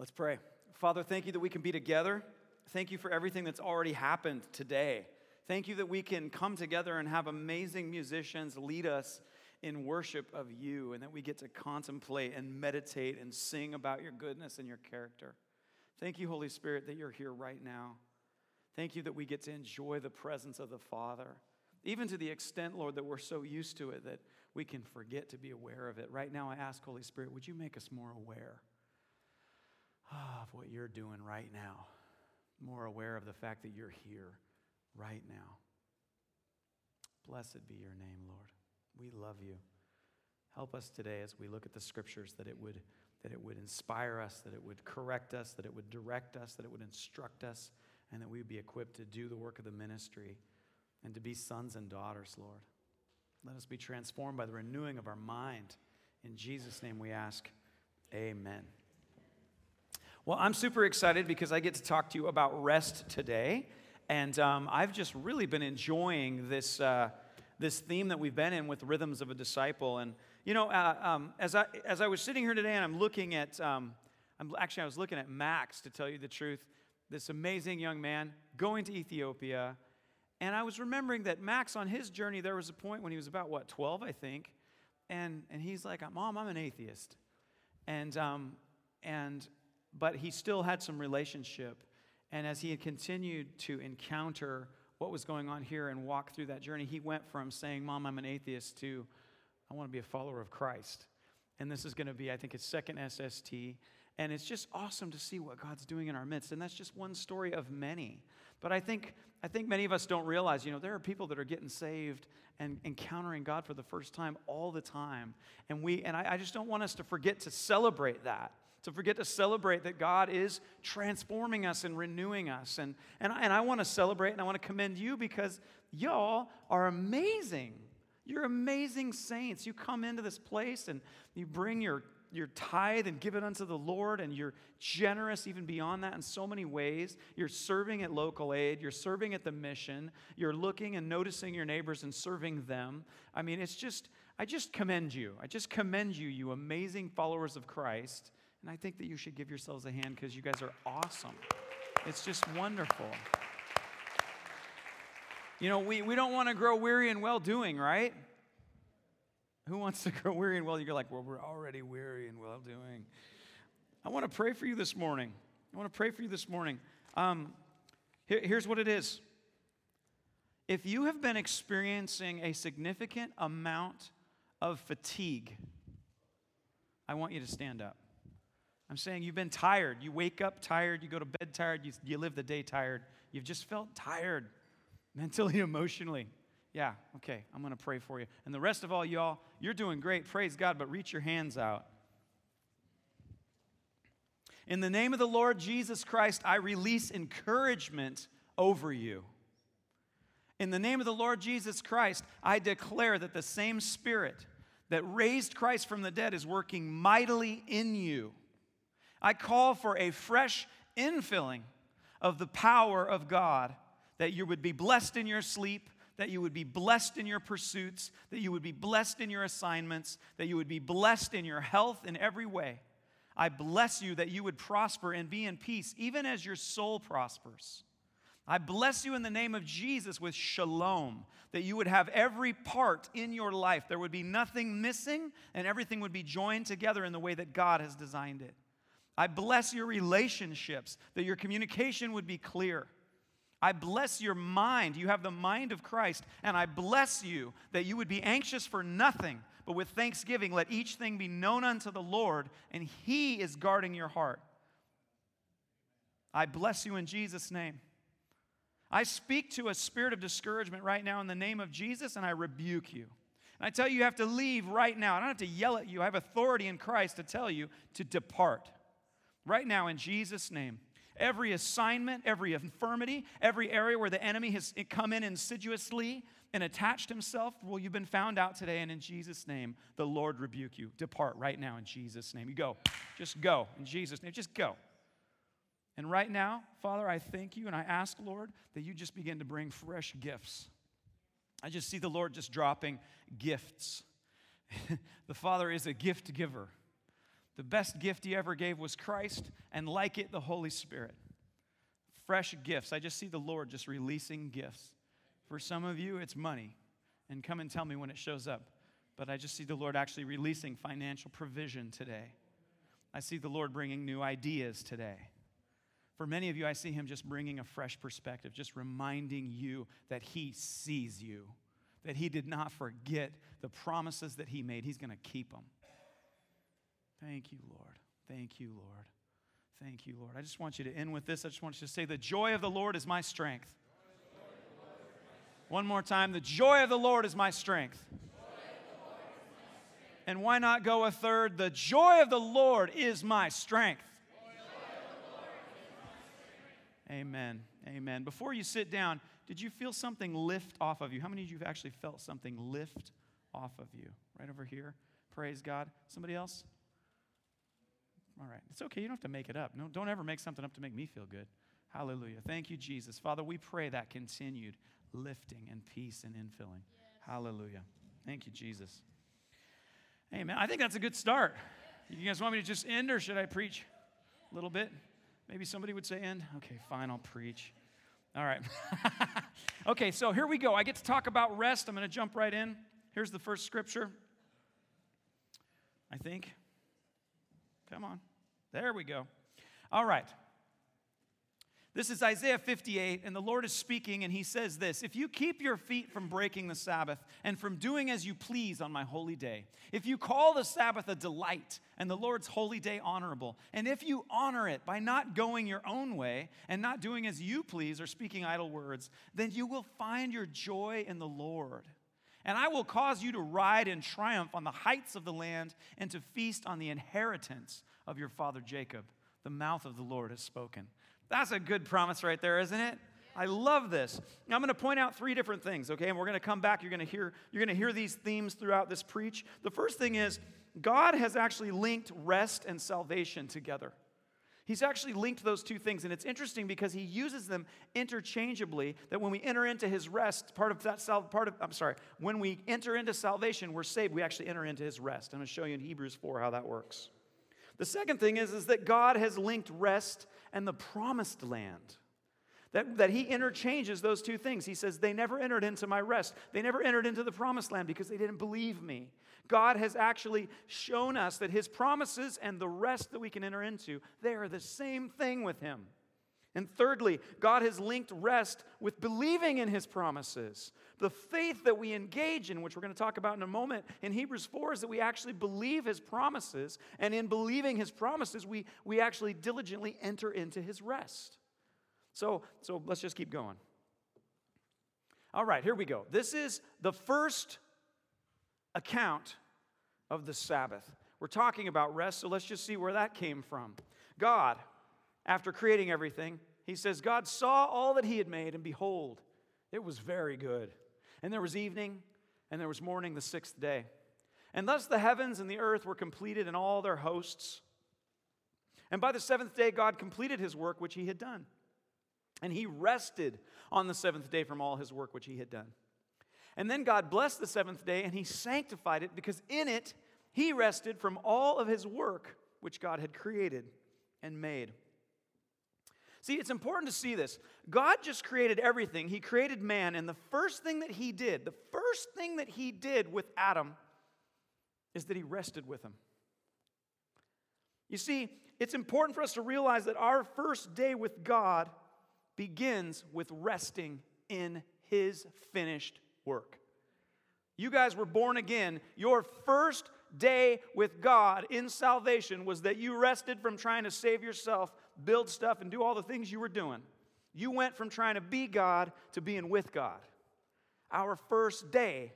Let's pray. Father, thank you that we can be together. Thank you for everything that's already happened today. Thank you that we can come together and have amazing musicians lead us in worship of you and that we get to contemplate and meditate and sing about your goodness and your character. Thank you, Holy Spirit, that you're here right now. Thank you that we get to enjoy the presence of the Father, even to the extent, Lord, that we're so used to it that we can forget to be aware of it. Right now, I ask, Holy Spirit, would you make us more aware? Ah, of what you're doing right now, more aware of the fact that you're here right now. Blessed be your name, Lord. We love you. Help us today as we look at the scriptures that it would that it would inspire us, that it would correct us, that it would direct us, that it would instruct us, and that we would be equipped to do the work of the ministry and to be sons and daughters, Lord. Let us be transformed by the renewing of our mind. In Jesus' name we ask, Amen. Well, I'm super excited because I get to talk to you about rest today. And um, I've just really been enjoying this, uh, this theme that we've been in with Rhythms of a Disciple. And, you know, uh, um, as, I, as I was sitting here today and I'm looking at, um, I'm, actually, I was looking at Max, to tell you the truth, this amazing young man going to Ethiopia. And I was remembering that Max, on his journey, there was a point when he was about, what, 12, I think. And, and he's like, Mom, I'm an atheist. And, um, and but he still had some relationship. And as he had continued to encounter what was going on here and walk through that journey, he went from saying, Mom, I'm an atheist, to I want to be a follower of Christ. And this is going to be, I think, his second SST. And it's just awesome to see what God's doing in our midst. And that's just one story of many. But I think, I think many of us don't realize, you know, there are people that are getting saved and encountering God for the first time all the time. And we, and I, I just don't want us to forget to celebrate that to forget to celebrate that God is transforming us and renewing us. And, and, I, and I want to celebrate and I want to commend you because y'all are amazing. You're amazing saints. You come into this place and you bring your, your tithe and give it unto the Lord, and you're generous even beyond that in so many ways. You're serving at local aid, you're serving at the mission, you're looking and noticing your neighbors and serving them. I mean, it's just, I just commend you. I just commend you, you amazing followers of Christ. And I think that you should give yourselves a hand because you guys are awesome. It's just wonderful. You know, we, we don't want to grow weary in well doing, right? Who wants to grow weary and well? You're like, well, we're already weary and well doing. I want to pray for you this morning. I want to pray for you this morning. Um, here, here's what it is. If you have been experiencing a significant amount of fatigue, I want you to stand up. I'm saying you've been tired. You wake up tired, you go to bed tired, you, you live the day tired. You've just felt tired mentally, emotionally. Yeah, okay, I'm going to pray for you. And the rest of all y'all, you're doing great. Praise God, but reach your hands out. In the name of the Lord Jesus Christ, I release encouragement over you. In the name of the Lord Jesus Christ, I declare that the same Spirit that raised Christ from the dead is working mightily in you. I call for a fresh infilling of the power of God, that you would be blessed in your sleep, that you would be blessed in your pursuits, that you would be blessed in your assignments, that you would be blessed in your health in every way. I bless you that you would prosper and be in peace, even as your soul prospers. I bless you in the name of Jesus with shalom, that you would have every part in your life. There would be nothing missing, and everything would be joined together in the way that God has designed it. I bless your relationships, that your communication would be clear. I bless your mind. You have the mind of Christ. And I bless you that you would be anxious for nothing, but with thanksgiving, let each thing be known unto the Lord, and He is guarding your heart. I bless you in Jesus' name. I speak to a spirit of discouragement right now in the name of Jesus, and I rebuke you. And I tell you, you have to leave right now. I don't have to yell at you. I have authority in Christ to tell you to depart. Right now, in Jesus' name. Every assignment, every infirmity, every area where the enemy has come in insidiously and attached himself, well, you've been found out today, and in Jesus' name, the Lord rebuke you. Depart right now in Jesus' name. You go. Just go in Jesus' name. Just go. And right now, Father, I thank you and I ask, Lord, that you just begin to bring fresh gifts. I just see the Lord just dropping gifts. the Father is a gift giver. The best gift he ever gave was Christ, and like it, the Holy Spirit. Fresh gifts. I just see the Lord just releasing gifts. For some of you, it's money. And come and tell me when it shows up. But I just see the Lord actually releasing financial provision today. I see the Lord bringing new ideas today. For many of you, I see Him just bringing a fresh perspective, just reminding you that He sees you, that He did not forget the promises that He made. He's going to keep them. Thank you, Lord. Thank you, Lord. Thank you, Lord. I just want you to end with this. I just want you to say, The joy of the Lord is my strength. One more time. The joy of the Lord is my strength. And why not go a third? The joy of the Lord is my strength. Amen. Amen. Before you sit down, did you feel something lift off of you? How many of you have actually felt something lift off of you? Right over here. Praise God. Somebody else? All right. It's okay. You don't have to make it up. No, don't ever make something up to make me feel good. Hallelujah. Thank you, Jesus. Father, we pray that continued lifting and peace and infilling. Yes. Hallelujah. Thank you, Jesus. Amen. I think that's a good start. You guys want me to just end or should I preach a little bit? Maybe somebody would say end. Okay, fine, I'll preach. All right. okay, so here we go. I get to talk about rest. I'm going to jump right in. Here's the first scripture. I think. Come on. There we go. All right. This is Isaiah 58, and the Lord is speaking, and he says this If you keep your feet from breaking the Sabbath and from doing as you please on my holy day, if you call the Sabbath a delight and the Lord's holy day honorable, and if you honor it by not going your own way and not doing as you please or speaking idle words, then you will find your joy in the Lord. And I will cause you to ride in triumph on the heights of the land and to feast on the inheritance of your father Jacob. The mouth of the Lord has spoken. That's a good promise right there, isn't it? I love this. Now, I'm going to point out three different things, okay? And we're going to come back. You're going to hear you're going to hear these themes throughout this preach. The first thing is God has actually linked rest and salvation together. He's actually linked those two things, and it's interesting because he uses them interchangeably. That when we enter into his rest, part of that sal- part of I'm sorry, when we enter into salvation, we're saved. We actually enter into his rest. I'm going to show you in Hebrews 4 how that works. The second thing is, is that God has linked rest and the promised land. That, that he interchanges those two things. He says, They never entered into my rest. They never entered into the promised land because they didn't believe me. God has actually shown us that his promises and the rest that we can enter into, they are the same thing with him. And thirdly, God has linked rest with believing in his promises. The faith that we engage in, which we're going to talk about in a moment in Hebrews 4, is that we actually believe his promises. And in believing his promises, we, we actually diligently enter into his rest. So, so let's just keep going. All right, here we go. This is the first account of the Sabbath. We're talking about rest, so let's just see where that came from. God after creating everything, he says, God saw all that he had made, and behold, it was very good. And there was evening, and there was morning the sixth day. And thus the heavens and the earth were completed and all their hosts. And by the seventh day, God completed his work which he had done. And he rested on the seventh day from all his work which he had done. And then God blessed the seventh day and he sanctified it because in it he rested from all of his work which God had created and made. See, it's important to see this. God just created everything. He created man, and the first thing that he did, the first thing that he did with Adam is that he rested with him. You see, it's important for us to realize that our first day with God begins with resting in his finished work. You guys were born again. Your first day with God in salvation was that you rested from trying to save yourself build stuff, and do all the things you were doing. You went from trying to be God to being with God. Our first day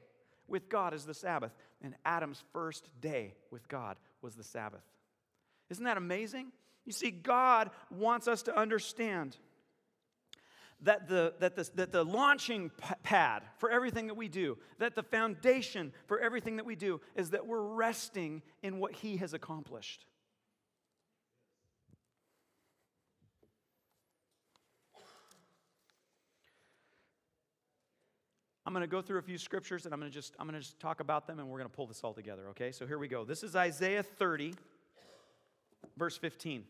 with God is the Sabbath, and Adam's first day with God was the Sabbath. Isn't that amazing? You see, God wants us to understand that the, that, the, that the launching pad for everything that we do, that the foundation for everything that we do, is that we're resting in what He has accomplished. I'm going to go through a few scriptures and I'm going to just I'm going to just talk about them and we're going to pull this all together, okay? So here we go. This is Isaiah 30 verse 15.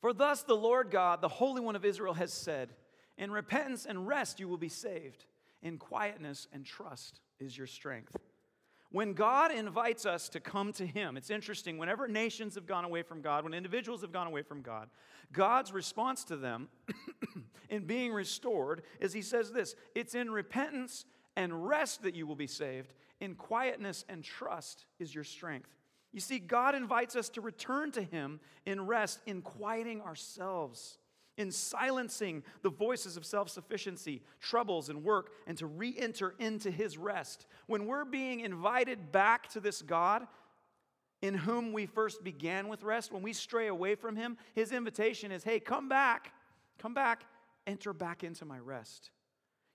For thus the Lord God, the Holy One of Israel, has said, In repentance and rest you will be saved, in quietness and trust is your strength. When God invites us to come to Him, it's interesting, whenever nations have gone away from God, when individuals have gone away from God, God's response to them in being restored is He says this it's in repentance and rest that you will be saved, in quietness and trust is your strength. You see, God invites us to return to Him in rest, in quieting ourselves in silencing the voices of self sufficiency, troubles, and work, and to re enter into his rest. When we're being invited back to this God in whom we first began with rest, when we stray away from him, his invitation is hey, come back, come back, enter back into my rest.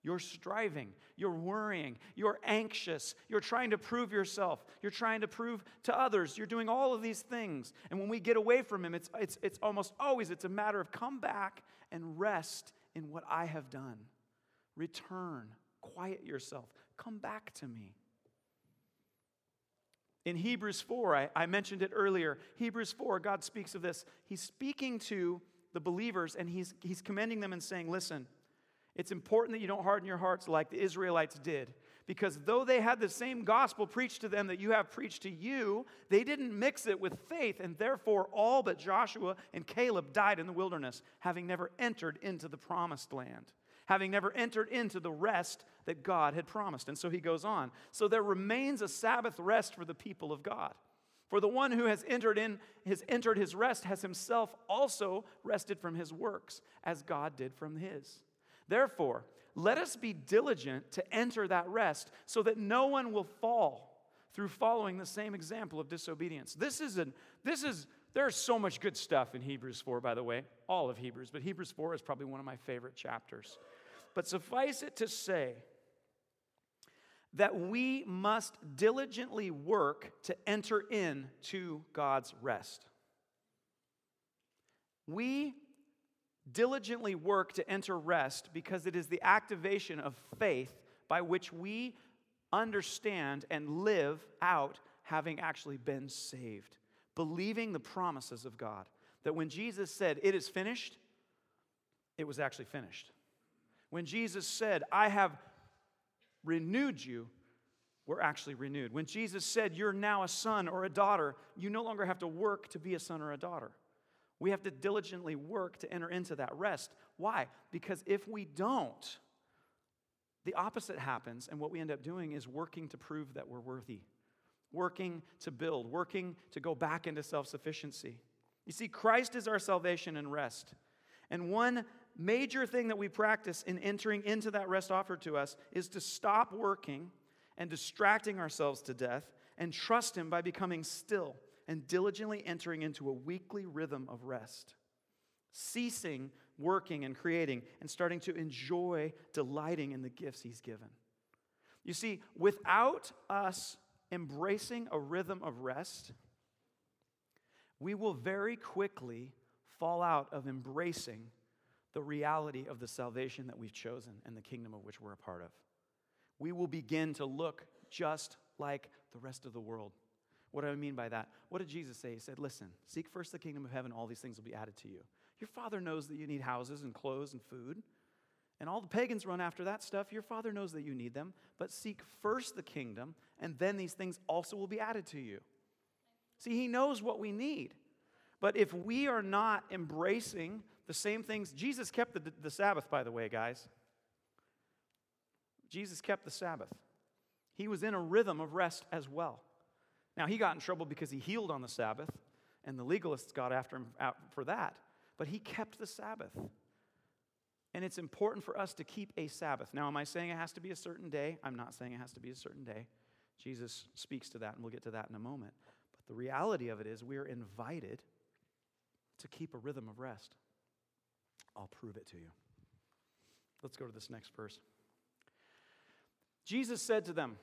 You're striving, you're worrying, you're anxious, you're trying to prove yourself, you're trying to prove to others, you're doing all of these things. And when we get away from him, it's, it's, it's almost always it's a matter of come back and rest in what I have done. Return, quiet yourself, come back to me. In Hebrews 4, I, I mentioned it earlier. Hebrews 4, God speaks of this. He's speaking to the believers and he's, he's commending them and saying, Listen, it's important that you don't harden your hearts like the Israelites did. Because though they had the same gospel preached to them that you have preached to you, they didn't mix it with faith, and therefore all but Joshua and Caleb died in the wilderness, having never entered into the promised land, having never entered into the rest that God had promised. And so he goes on. So there remains a Sabbath rest for the people of God. For the one who has entered in has entered his rest has himself also rested from his works, as God did from his. Therefore, let us be diligent to enter that rest so that no one will fall through following the same example of disobedience. This is an this is there's so much good stuff in Hebrews 4 by the way, all of Hebrews, but Hebrews 4 is probably one of my favorite chapters. But suffice it to say that we must diligently work to enter into God's rest. We diligently work to enter rest because it is the activation of faith by which we understand and live out having actually been saved, believing the promises of God. That when Jesus said, It is finished, it was actually finished. When Jesus said, I have renewed you, we're actually renewed. When Jesus said, You're now a son or a daughter, you no longer have to work to be a son or a daughter. We have to diligently work to enter into that rest. Why? Because if we don't, the opposite happens, and what we end up doing is working to prove that we're worthy, working to build, working to go back into self sufficiency. You see, Christ is our salvation and rest. And one major thing that we practice in entering into that rest offered to us is to stop working and distracting ourselves to death and trust Him by becoming still and diligently entering into a weekly rhythm of rest, ceasing working and creating and starting to enjoy delighting in the gifts He's given. You see, without us embracing a rhythm of rest, we will very quickly fall out of embracing the reality of the salvation that we've chosen and the kingdom of which we're a part of. We will begin to look just like the rest of the world. What do I mean by that? What did Jesus say? He said, Listen, seek first the kingdom of heaven, all these things will be added to you. Your father knows that you need houses and clothes and food. And all the pagans run after that stuff. Your father knows that you need them. But seek first the kingdom, and then these things also will be added to you. See, he knows what we need. But if we are not embracing the same things, Jesus kept the, the Sabbath, by the way, guys. Jesus kept the Sabbath. He was in a rhythm of rest as well. Now, he got in trouble because he healed on the Sabbath, and the legalists got after him for that. But he kept the Sabbath. And it's important for us to keep a Sabbath. Now, am I saying it has to be a certain day? I'm not saying it has to be a certain day. Jesus speaks to that, and we'll get to that in a moment. But the reality of it is, we are invited to keep a rhythm of rest. I'll prove it to you. Let's go to this next verse. Jesus said to them,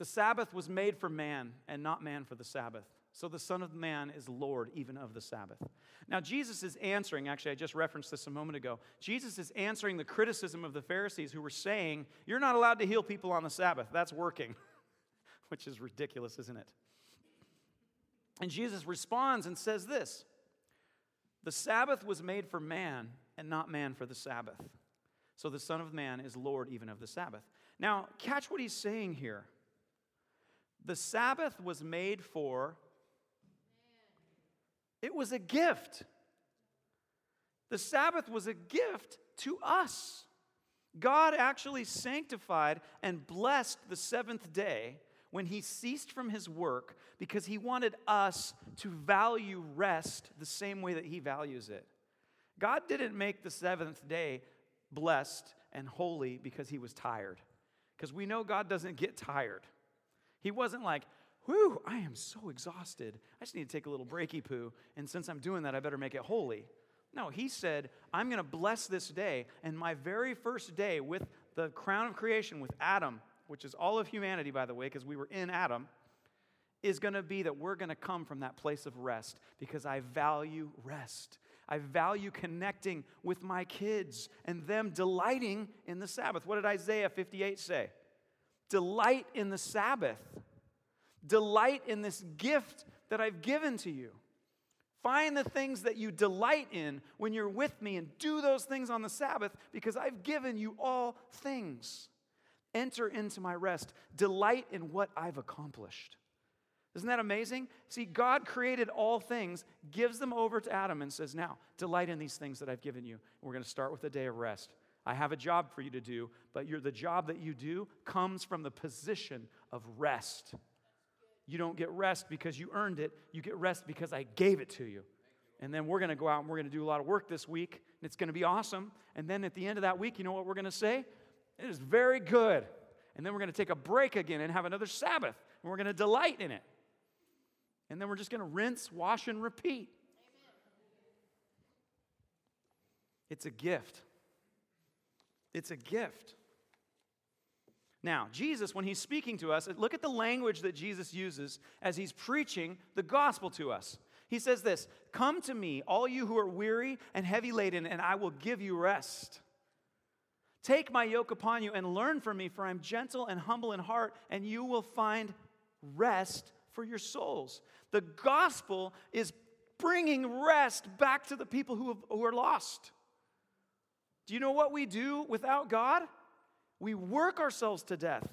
the Sabbath was made for man and not man for the Sabbath. So the Son of Man is Lord even of the Sabbath. Now, Jesus is answering, actually, I just referenced this a moment ago. Jesus is answering the criticism of the Pharisees who were saying, You're not allowed to heal people on the Sabbath. That's working, which is ridiculous, isn't it? And Jesus responds and says this The Sabbath was made for man, and not man for the Sabbath. So the Son of Man is Lord even of the Sabbath. Now, catch what he's saying here. The Sabbath was made for, it was a gift. The Sabbath was a gift to us. God actually sanctified and blessed the seventh day when he ceased from his work because he wanted us to value rest the same way that he values it. God didn't make the seventh day blessed and holy because he was tired. Because we know God doesn't get tired. He wasn't like, whew, I am so exhausted. I just need to take a little breaky poo. And since I'm doing that, I better make it holy. No, he said, I'm going to bless this day. And my very first day with the crown of creation, with Adam, which is all of humanity, by the way, because we were in Adam, is going to be that we're going to come from that place of rest because I value rest. I value connecting with my kids and them delighting in the Sabbath. What did Isaiah 58 say? Delight in the Sabbath. Delight in this gift that I've given to you. Find the things that you delight in when you're with me and do those things on the Sabbath because I've given you all things. Enter into my rest. Delight in what I've accomplished. Isn't that amazing? See, God created all things, gives them over to Adam, and says, Now, delight in these things that I've given you. We're going to start with a day of rest. I have a job for you to do, but the job that you do comes from the position of rest. You don't get rest because you earned it, you get rest because I gave it to you. And then we're going to go out and we're going to do a lot of work this week, and it's going to be awesome. And then at the end of that week, you know what we're going to say? It is very good. And then we're going to take a break again and have another Sabbath, and we're going to delight in it. And then we're just going to rinse, wash, and repeat. It's a gift. It's a gift. Now, Jesus, when he's speaking to us, look at the language that Jesus uses as he's preaching the gospel to us. He says this Come to me, all you who are weary and heavy laden, and I will give you rest. Take my yoke upon you and learn from me, for I'm gentle and humble in heart, and you will find rest for your souls. The gospel is bringing rest back to the people who, have, who are lost. Do you know what we do without God? We work ourselves to death.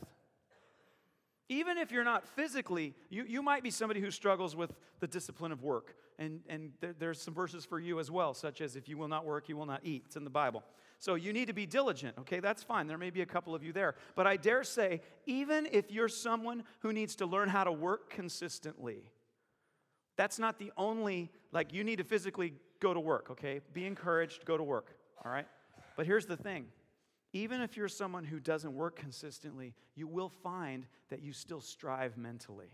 Even if you're not physically, you, you might be somebody who struggles with the discipline of work. And, and there, there's some verses for you as well, such as if you will not work, you will not eat. It's in the Bible. So you need to be diligent, okay? That's fine. There may be a couple of you there. But I dare say, even if you're someone who needs to learn how to work consistently, that's not the only, like, you need to physically go to work, okay? Be encouraged, go to work, all right? But here's the thing. Even if you're someone who doesn't work consistently, you will find that you still strive mentally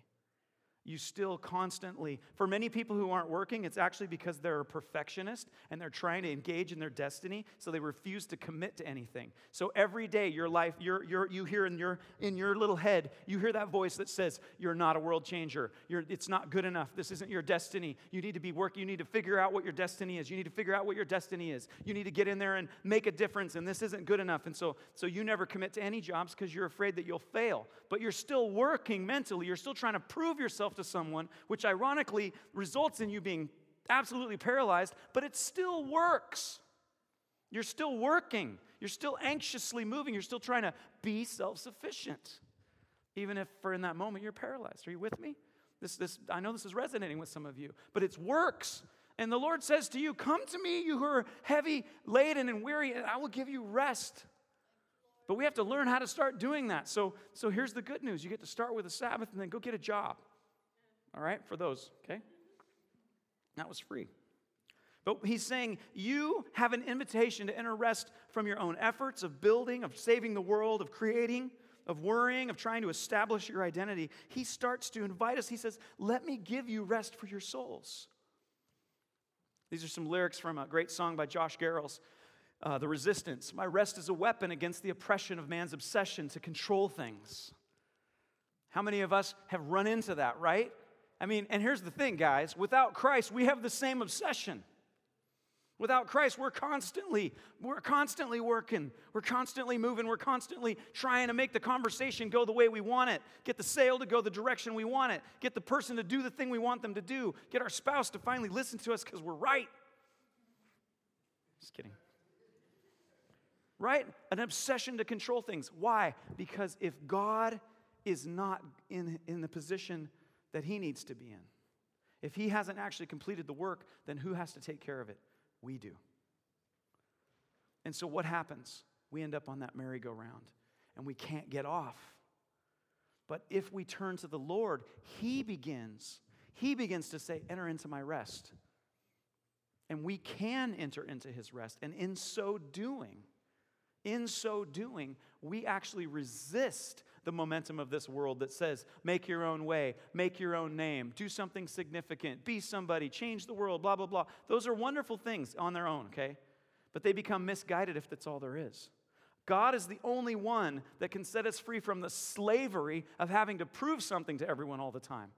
you still constantly for many people who aren't working it's actually because they're a perfectionist and they're trying to engage in their destiny so they refuse to commit to anything. So every day your life you're, you're, you hear in your in your little head you hear that voice that says you're not a world changer. You're, it's not good enough. This isn't your destiny. You need to be working you need to figure out what your destiny is. You need to figure out what your destiny is. You need to get in there and make a difference and this isn't good enough. And so so you never commit to any jobs because you're afraid that you'll fail but you're still working mentally. You're still trying to prove yourself yourself to someone, which ironically results in you being absolutely paralyzed, but it still works. You're still working. You're still anxiously moving. You're still trying to be self sufficient, even if for in that moment you're paralyzed. Are you with me? This, this, I know this is resonating with some of you, but it works. And the Lord says to you, Come to me, you who are heavy laden and weary, and I will give you rest. But we have to learn how to start doing that. So, so here's the good news you get to start with a Sabbath and then go get a job all right, for those, okay? That was free. But he's saying you have an invitation to enter rest from your own efforts of building, of saving the world, of creating, of worrying, of trying to establish your identity. He starts to invite us. He says, Let me give you rest for your souls. These are some lyrics from a great song by Josh Garrels. Uh, the resistance. My rest is a weapon against the oppression of man's obsession to control things. How many of us have run into that, right? I mean, and here's the thing, guys without Christ, we have the same obsession. Without Christ, we're constantly, we're constantly working. We're constantly moving. We're constantly trying to make the conversation go the way we want it, get the sale to go the direction we want it, get the person to do the thing we want them to do, get our spouse to finally listen to us because we're right. Just kidding. Right? An obsession to control things. Why? Because if God is not in, in the position that he needs to be in, if he hasn't actually completed the work, then who has to take care of it? We do. And so what happens? We end up on that merry-go-round and we can't get off. But if we turn to the Lord, He begins. He begins to say, Enter into my rest. And we can enter into His rest. And in so doing, in so doing, we actually resist the momentum of this world that says, make your own way, make your own name, do something significant, be somebody, change the world, blah, blah, blah. Those are wonderful things on their own, okay? But they become misguided if that's all there is. God is the only one that can set us free from the slavery of having to prove something to everyone all the time.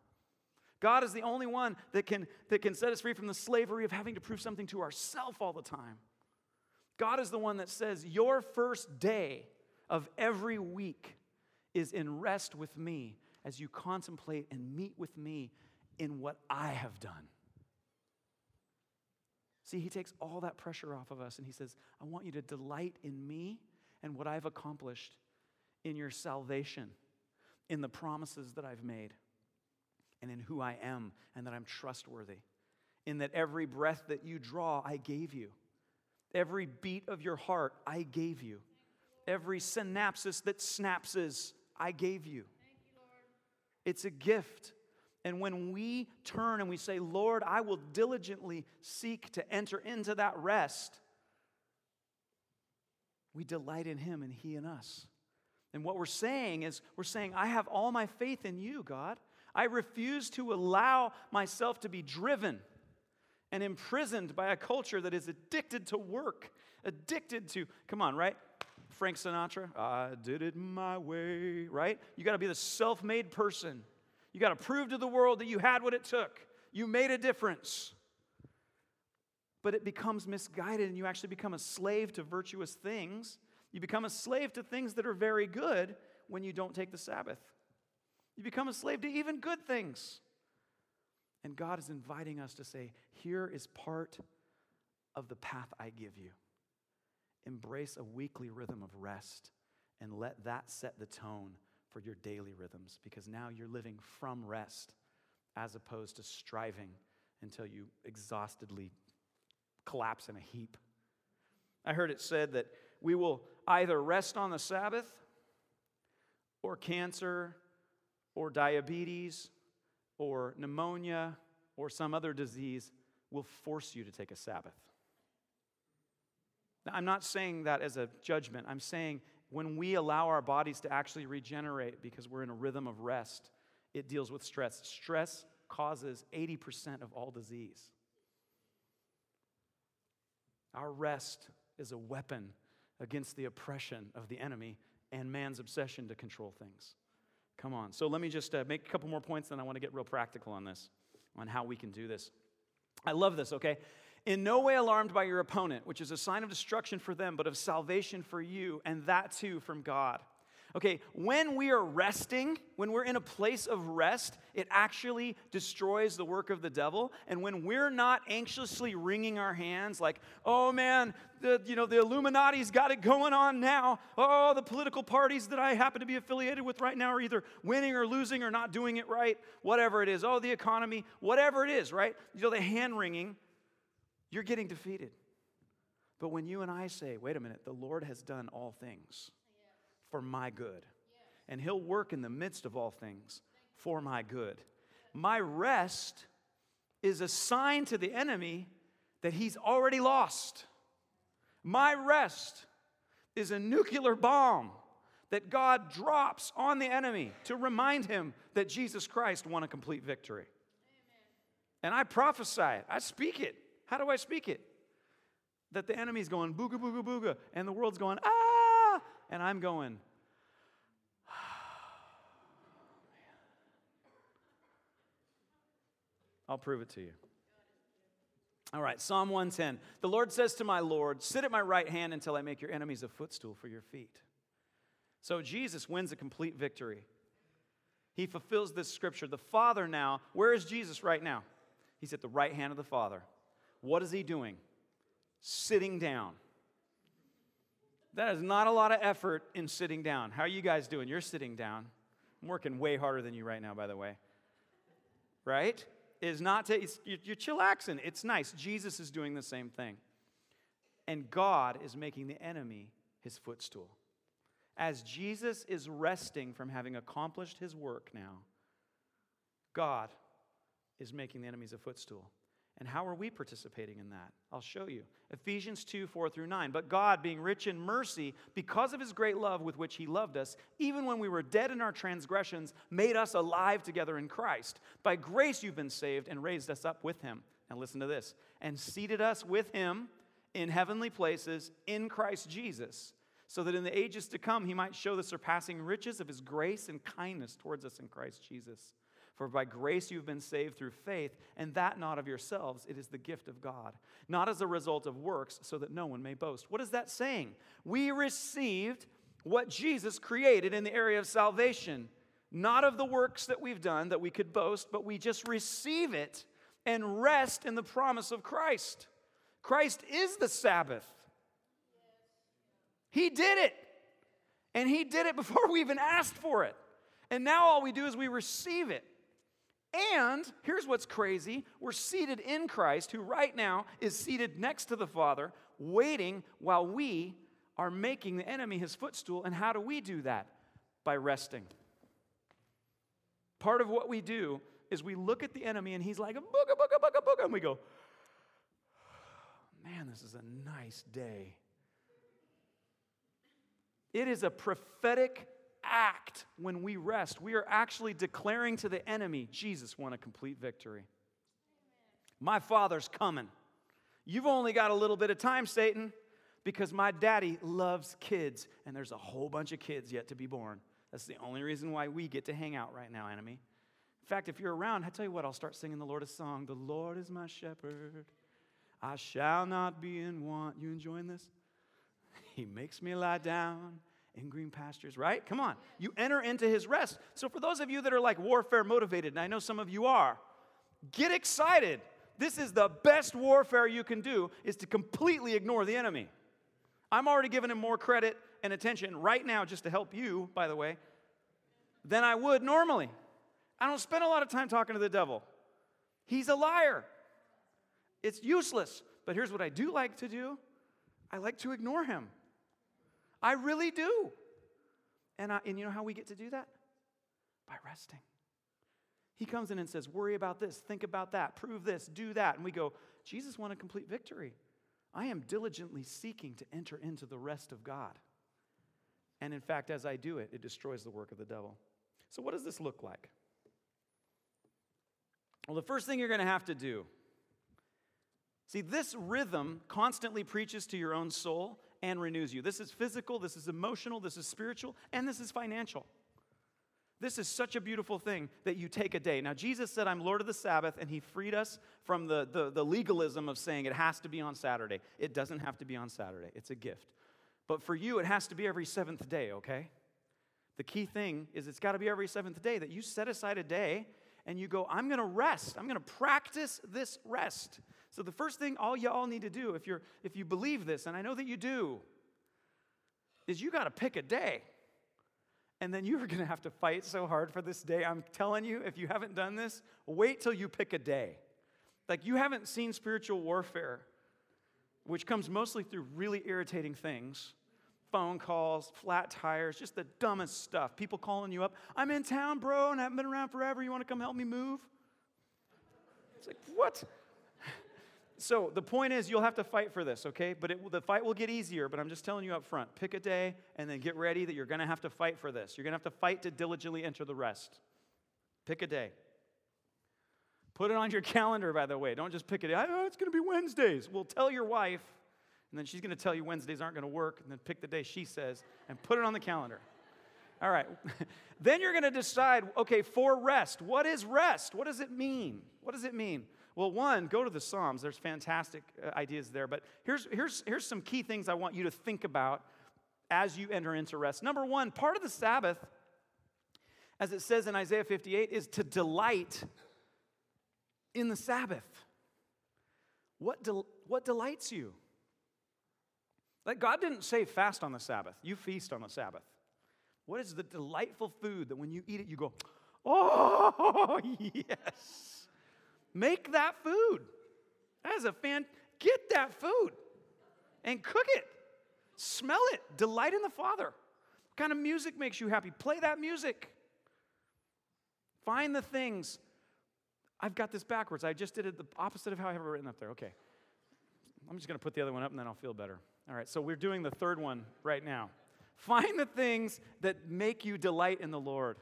God is the only one that can, that can set us free from the slavery of having to prove something to ourselves all the time. God is the one that says, Your first day of every week is in rest with me as you contemplate and meet with me in what I have done. See, he takes all that pressure off of us and he says, I want you to delight in me and what I've accomplished in your salvation, in the promises that I've made, and in who I am and that I'm trustworthy, in that every breath that you draw, I gave you. Every beat of your heart, I gave you. Every synapsis that snapses, I gave you. you it's a gift. And when we turn and we say, Lord, I will diligently seek to enter into that rest, we delight in Him and He in us. And what we're saying is, we're saying, I have all my faith in you, God. I refuse to allow myself to be driven and imprisoned by a culture that is addicted to work, addicted to, come on, right? Frank Sinatra, I did it my way, right? You got to be the self made person. You got to prove to the world that you had what it took. You made a difference. But it becomes misguided, and you actually become a slave to virtuous things. You become a slave to things that are very good when you don't take the Sabbath. You become a slave to even good things. And God is inviting us to say, here is part of the path I give you. Embrace a weekly rhythm of rest and let that set the tone for your daily rhythms because now you're living from rest as opposed to striving until you exhaustedly collapse in a heap. I heard it said that we will either rest on the Sabbath or cancer or diabetes or pneumonia or some other disease will force you to take a Sabbath. I'm not saying that as a judgment. I'm saying when we allow our bodies to actually regenerate because we're in a rhythm of rest, it deals with stress. Stress causes 80% of all disease. Our rest is a weapon against the oppression of the enemy and man's obsession to control things. Come on. So let me just uh, make a couple more points, then I want to get real practical on this, on how we can do this. I love this, okay? In no way alarmed by your opponent, which is a sign of destruction for them, but of salvation for you, and that too from God. Okay, when we are resting, when we're in a place of rest, it actually destroys the work of the devil. And when we're not anxiously wringing our hands, like, oh man, the, you know, the Illuminati's got it going on now. Oh, the political parties that I happen to be affiliated with right now are either winning or losing or not doing it right, whatever it is. Oh, the economy, whatever it is, right? You know, the hand wringing, you're getting defeated. But when you and I say, wait a minute, the Lord has done all things for my good. And He'll work in the midst of all things for my good. My rest is a sign to the enemy that he's already lost. My rest is a nuclear bomb that God drops on the enemy to remind him that Jesus Christ won a complete victory. Amen. And I prophesy it, I speak it. How do I speak it? That the enemy's going booga, booga, booga, and the world's going ah, and I'm going, I'll prove it to you. All right, Psalm 110. The Lord says to my Lord, Sit at my right hand until I make your enemies a footstool for your feet. So Jesus wins a complete victory. He fulfills this scripture. The Father now, where is Jesus right now? He's at the right hand of the Father. What is he doing? Sitting down. That is not a lot of effort in sitting down. How are you guys doing? You're sitting down. I'm working way harder than you right now, by the way. Right? Is not to, you're, chillaxing. It's nice. Jesus is doing the same thing. And God is making the enemy his footstool. As Jesus is resting from having accomplished his work now, God is making the enemies a footstool. And how are we participating in that? I'll show you. Ephesians 2 4 through 9. But God, being rich in mercy, because of his great love with which he loved us, even when we were dead in our transgressions, made us alive together in Christ. By grace you've been saved and raised us up with him. Now listen to this. And seated us with him in heavenly places in Christ Jesus, so that in the ages to come he might show the surpassing riches of his grace and kindness towards us in Christ Jesus. For by grace you've been saved through faith, and that not of yourselves. It is the gift of God, not as a result of works, so that no one may boast. What is that saying? We received what Jesus created in the area of salvation, not of the works that we've done that we could boast, but we just receive it and rest in the promise of Christ. Christ is the Sabbath. He did it. And He did it before we even asked for it. And now all we do is we receive it. And here's what's crazy we're seated in Christ, who right now is seated next to the Father, waiting while we are making the enemy his footstool. And how do we do that? By resting. Part of what we do is we look at the enemy and he's like, booga, booga, booga, booga. And we go, man, this is a nice day. It is a prophetic act when we rest. We are actually declaring to the enemy, Jesus won a complete victory. My father's coming. You've only got a little bit of time, Satan, because my daddy loves kids, and there's a whole bunch of kids yet to be born. That's the only reason why we get to hang out right now, enemy. In fact, if you're around, I tell you what, I'll start singing the Lord a song. The Lord is my shepherd. I shall not be in want. You enjoying this? He makes me lie down in green pastures, right? Come on. You enter into his rest. So, for those of you that are like warfare motivated, and I know some of you are, get excited. This is the best warfare you can do is to completely ignore the enemy. I'm already giving him more credit and attention right now just to help you, by the way, than I would normally. I don't spend a lot of time talking to the devil. He's a liar. It's useless. But here's what I do like to do I like to ignore him. I really do. And, I, and you know how we get to do that? By resting. He comes in and says, Worry about this, think about that, prove this, do that. And we go, Jesus won a complete victory. I am diligently seeking to enter into the rest of God. And in fact, as I do it, it destroys the work of the devil. So, what does this look like? Well, the first thing you're going to have to do see, this rhythm constantly preaches to your own soul and renews you. This is physical, this is emotional, this is spiritual, and this is financial. This is such a beautiful thing that you take a day. Now, Jesus said, I'm Lord of the Sabbath, and He freed us from the, the, the, legalism of saying it has to be on Saturday. It doesn't have to be on Saturday, it's a gift. But for you, it has to be every seventh day, okay? The key thing is it's got to be every seventh day that you set aside a day and you go, I'm going to rest. I'm going to practice this rest. So the first thing all y'all need to do if you're if you believe this and I know that you do is you got to pick a day. And then you're going to have to fight so hard for this day. I'm telling you, if you haven't done this, wait till you pick a day. Like you haven't seen spiritual warfare, which comes mostly through really irritating things phone calls, flat tires, just the dumbest stuff. People calling you up, I'm in town, bro, and I haven't been around forever. You want to come help me move? It's like, what? So the point is, you'll have to fight for this, okay? But it, the fight will get easier, but I'm just telling you up front. Pick a day and then get ready that you're going to have to fight for this. You're going to have to fight to diligently enter the rest. Pick a day. Put it on your calendar, by the way. Don't just pick it. Oh, it's going to be Wednesdays. Well, tell your wife, and then she's going to tell you Wednesdays aren't going to work, and then pick the day she says and put it on the calendar. All right. then you're going to decide okay, for rest, what is rest? What does it mean? What does it mean? Well, one, go to the Psalms. There's fantastic uh, ideas there. But here's, here's, here's some key things I want you to think about as you enter into rest. Number one, part of the Sabbath, as it says in Isaiah 58, is to delight in the Sabbath. What, del- what delights you? Like God didn't say fast on the Sabbath, you feast on the Sabbath. What is the delightful food that when you eat it, you go, oh, yes. Make that food. As a fan, get that food and cook it. Smell it. Delight in the Father. What kind of music makes you happy? Play that music. Find the things. I've got this backwards. I just did it the opposite of how I have it written up there. Okay. I'm just going to put the other one up and then I'll feel better. All right, so we're doing the third one right now. Find the things that make you delight in the Lord.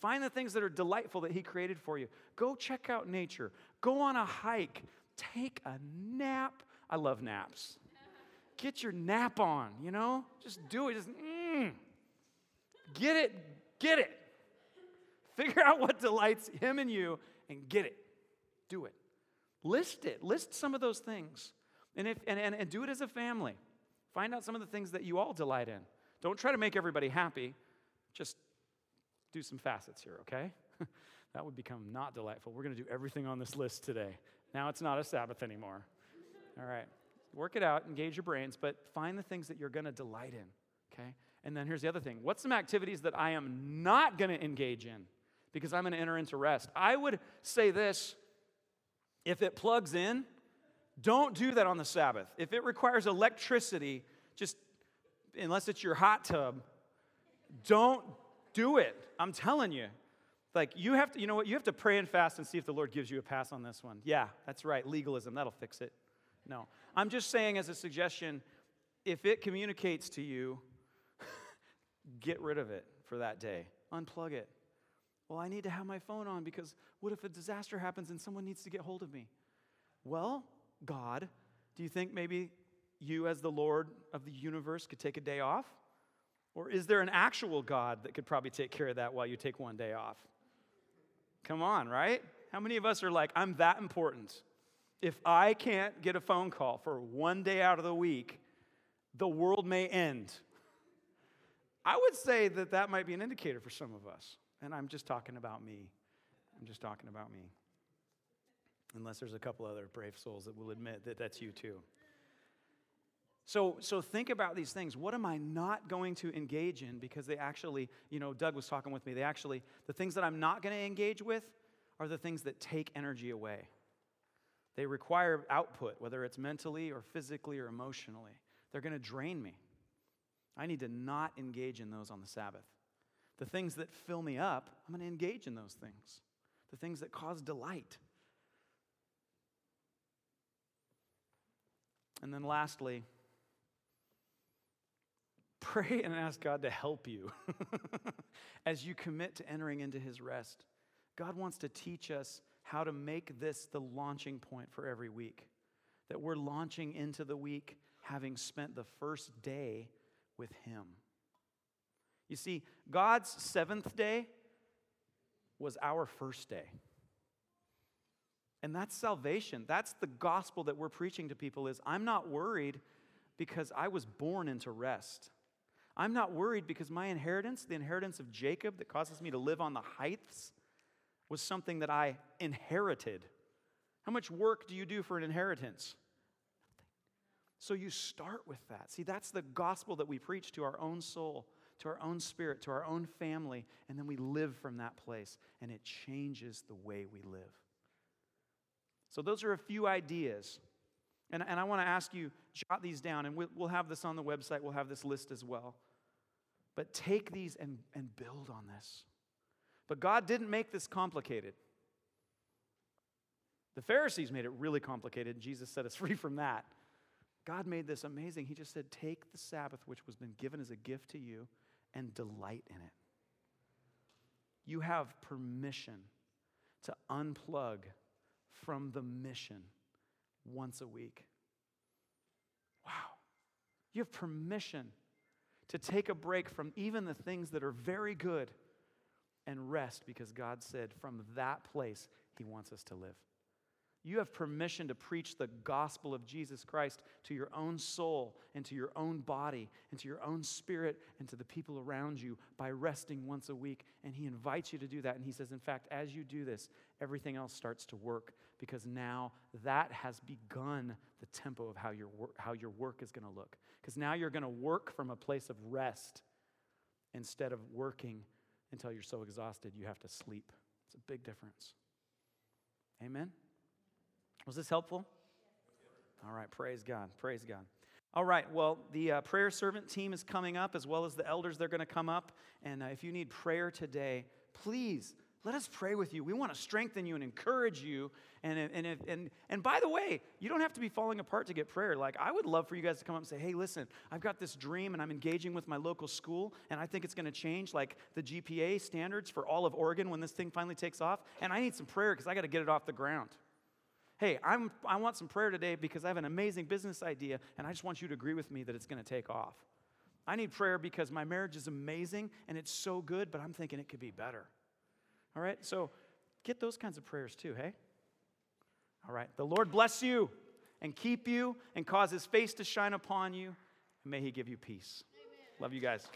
Find the things that are delightful that He created for you. Go check out nature. Go on a hike. Take a nap. I love naps. Get your nap on, you know? Just do it. Just, mm. Get it. Get it. Figure out what delights Him and you and get it. Do it. List it. List some of those things. And, if, and, and, and do it as a family. Find out some of the things that you all delight in. Don't try to make everybody happy. Just do some facets here, okay? that would become not delightful. We're going to do everything on this list today. Now it's not a Sabbath anymore. All right. Work it out, engage your brains, but find the things that you're going to delight in, okay? And then here's the other thing what's some activities that I am not going to engage in because I'm going to enter into rest? I would say this if it plugs in, don't do that on the Sabbath. If it requires electricity, just unless it's your hot tub, don't do it. I'm telling you. Like, you have to, you know what? You have to pray and fast and see if the Lord gives you a pass on this one. Yeah, that's right. Legalism, that'll fix it. No. I'm just saying, as a suggestion, if it communicates to you, get rid of it for that day. Unplug it. Well, I need to have my phone on because what if a disaster happens and someone needs to get hold of me? Well, God, do you think maybe you, as the Lord of the universe, could take a day off? Or is there an actual God that could probably take care of that while you take one day off? Come on, right? How many of us are like, I'm that important? If I can't get a phone call for one day out of the week, the world may end. I would say that that might be an indicator for some of us. And I'm just talking about me. I'm just talking about me unless there's a couple other brave souls that will admit that that's you too. So, so think about these things. What am I not going to engage in? Because they actually, you know, Doug was talking with me. They actually, the things that I'm not going to engage with are the things that take energy away. They require output, whether it's mentally or physically or emotionally. They're going to drain me. I need to not engage in those on the Sabbath. The things that fill me up, I'm going to engage in those things. The things that cause delight, And then lastly, pray and ask God to help you as you commit to entering into his rest. God wants to teach us how to make this the launching point for every week. That we're launching into the week having spent the first day with him. You see, God's seventh day was our first day. And that's salvation. That's the gospel that we're preaching to people is I'm not worried because I was born into rest. I'm not worried because my inheritance, the inheritance of Jacob that causes me to live on the heights, was something that I inherited. How much work do you do for an inheritance? So you start with that. See, that's the gospel that we preach to our own soul, to our own spirit, to our own family, and then we live from that place, and it changes the way we live. So, those are a few ideas. And, and I want to ask you, jot these down, and we'll, we'll have this on the website, we'll have this list as well. But take these and, and build on this. But God didn't make this complicated. The Pharisees made it really complicated, and Jesus set us free from that. God made this amazing. He just said, Take the Sabbath, which was been given as a gift to you, and delight in it. You have permission to unplug from the mission once a week. Wow. You have permission to take a break from even the things that are very good and rest because God said from that place He wants us to live. You have permission to preach the gospel of Jesus Christ to your own soul and to your own body and to your own spirit and to the people around you by resting once a week. And He invites you to do that. And He says, in fact, as you do this, everything else starts to work because now that has begun the tempo of how your work, how your work is going to look. Because now you're going to work from a place of rest instead of working until you're so exhausted you have to sleep. It's a big difference. Amen? Was this helpful? All right, praise God, praise God. All right, well, the uh, prayer servant team is coming up as well as the elders, they're going to come up. And uh, if you need prayer today, please let us pray with you. We want to strengthen you and encourage you. And, and, and, and by the way, you don't have to be falling apart to get prayer. Like, I would love for you guys to come up and say, hey, listen, I've got this dream and I'm engaging with my local school, and I think it's going to change like the GPA standards for all of Oregon when this thing finally takes off. And I need some prayer because I got to get it off the ground hey, I'm, I want some prayer today because I have an amazing business idea and I just want you to agree with me that it's going to take off. I need prayer because my marriage is amazing and it's so good, but I'm thinking it could be better. All right? So get those kinds of prayers too, hey? All right. The Lord bless you and keep you and cause his face to shine upon you, and may he give you peace. Amen. Love you guys.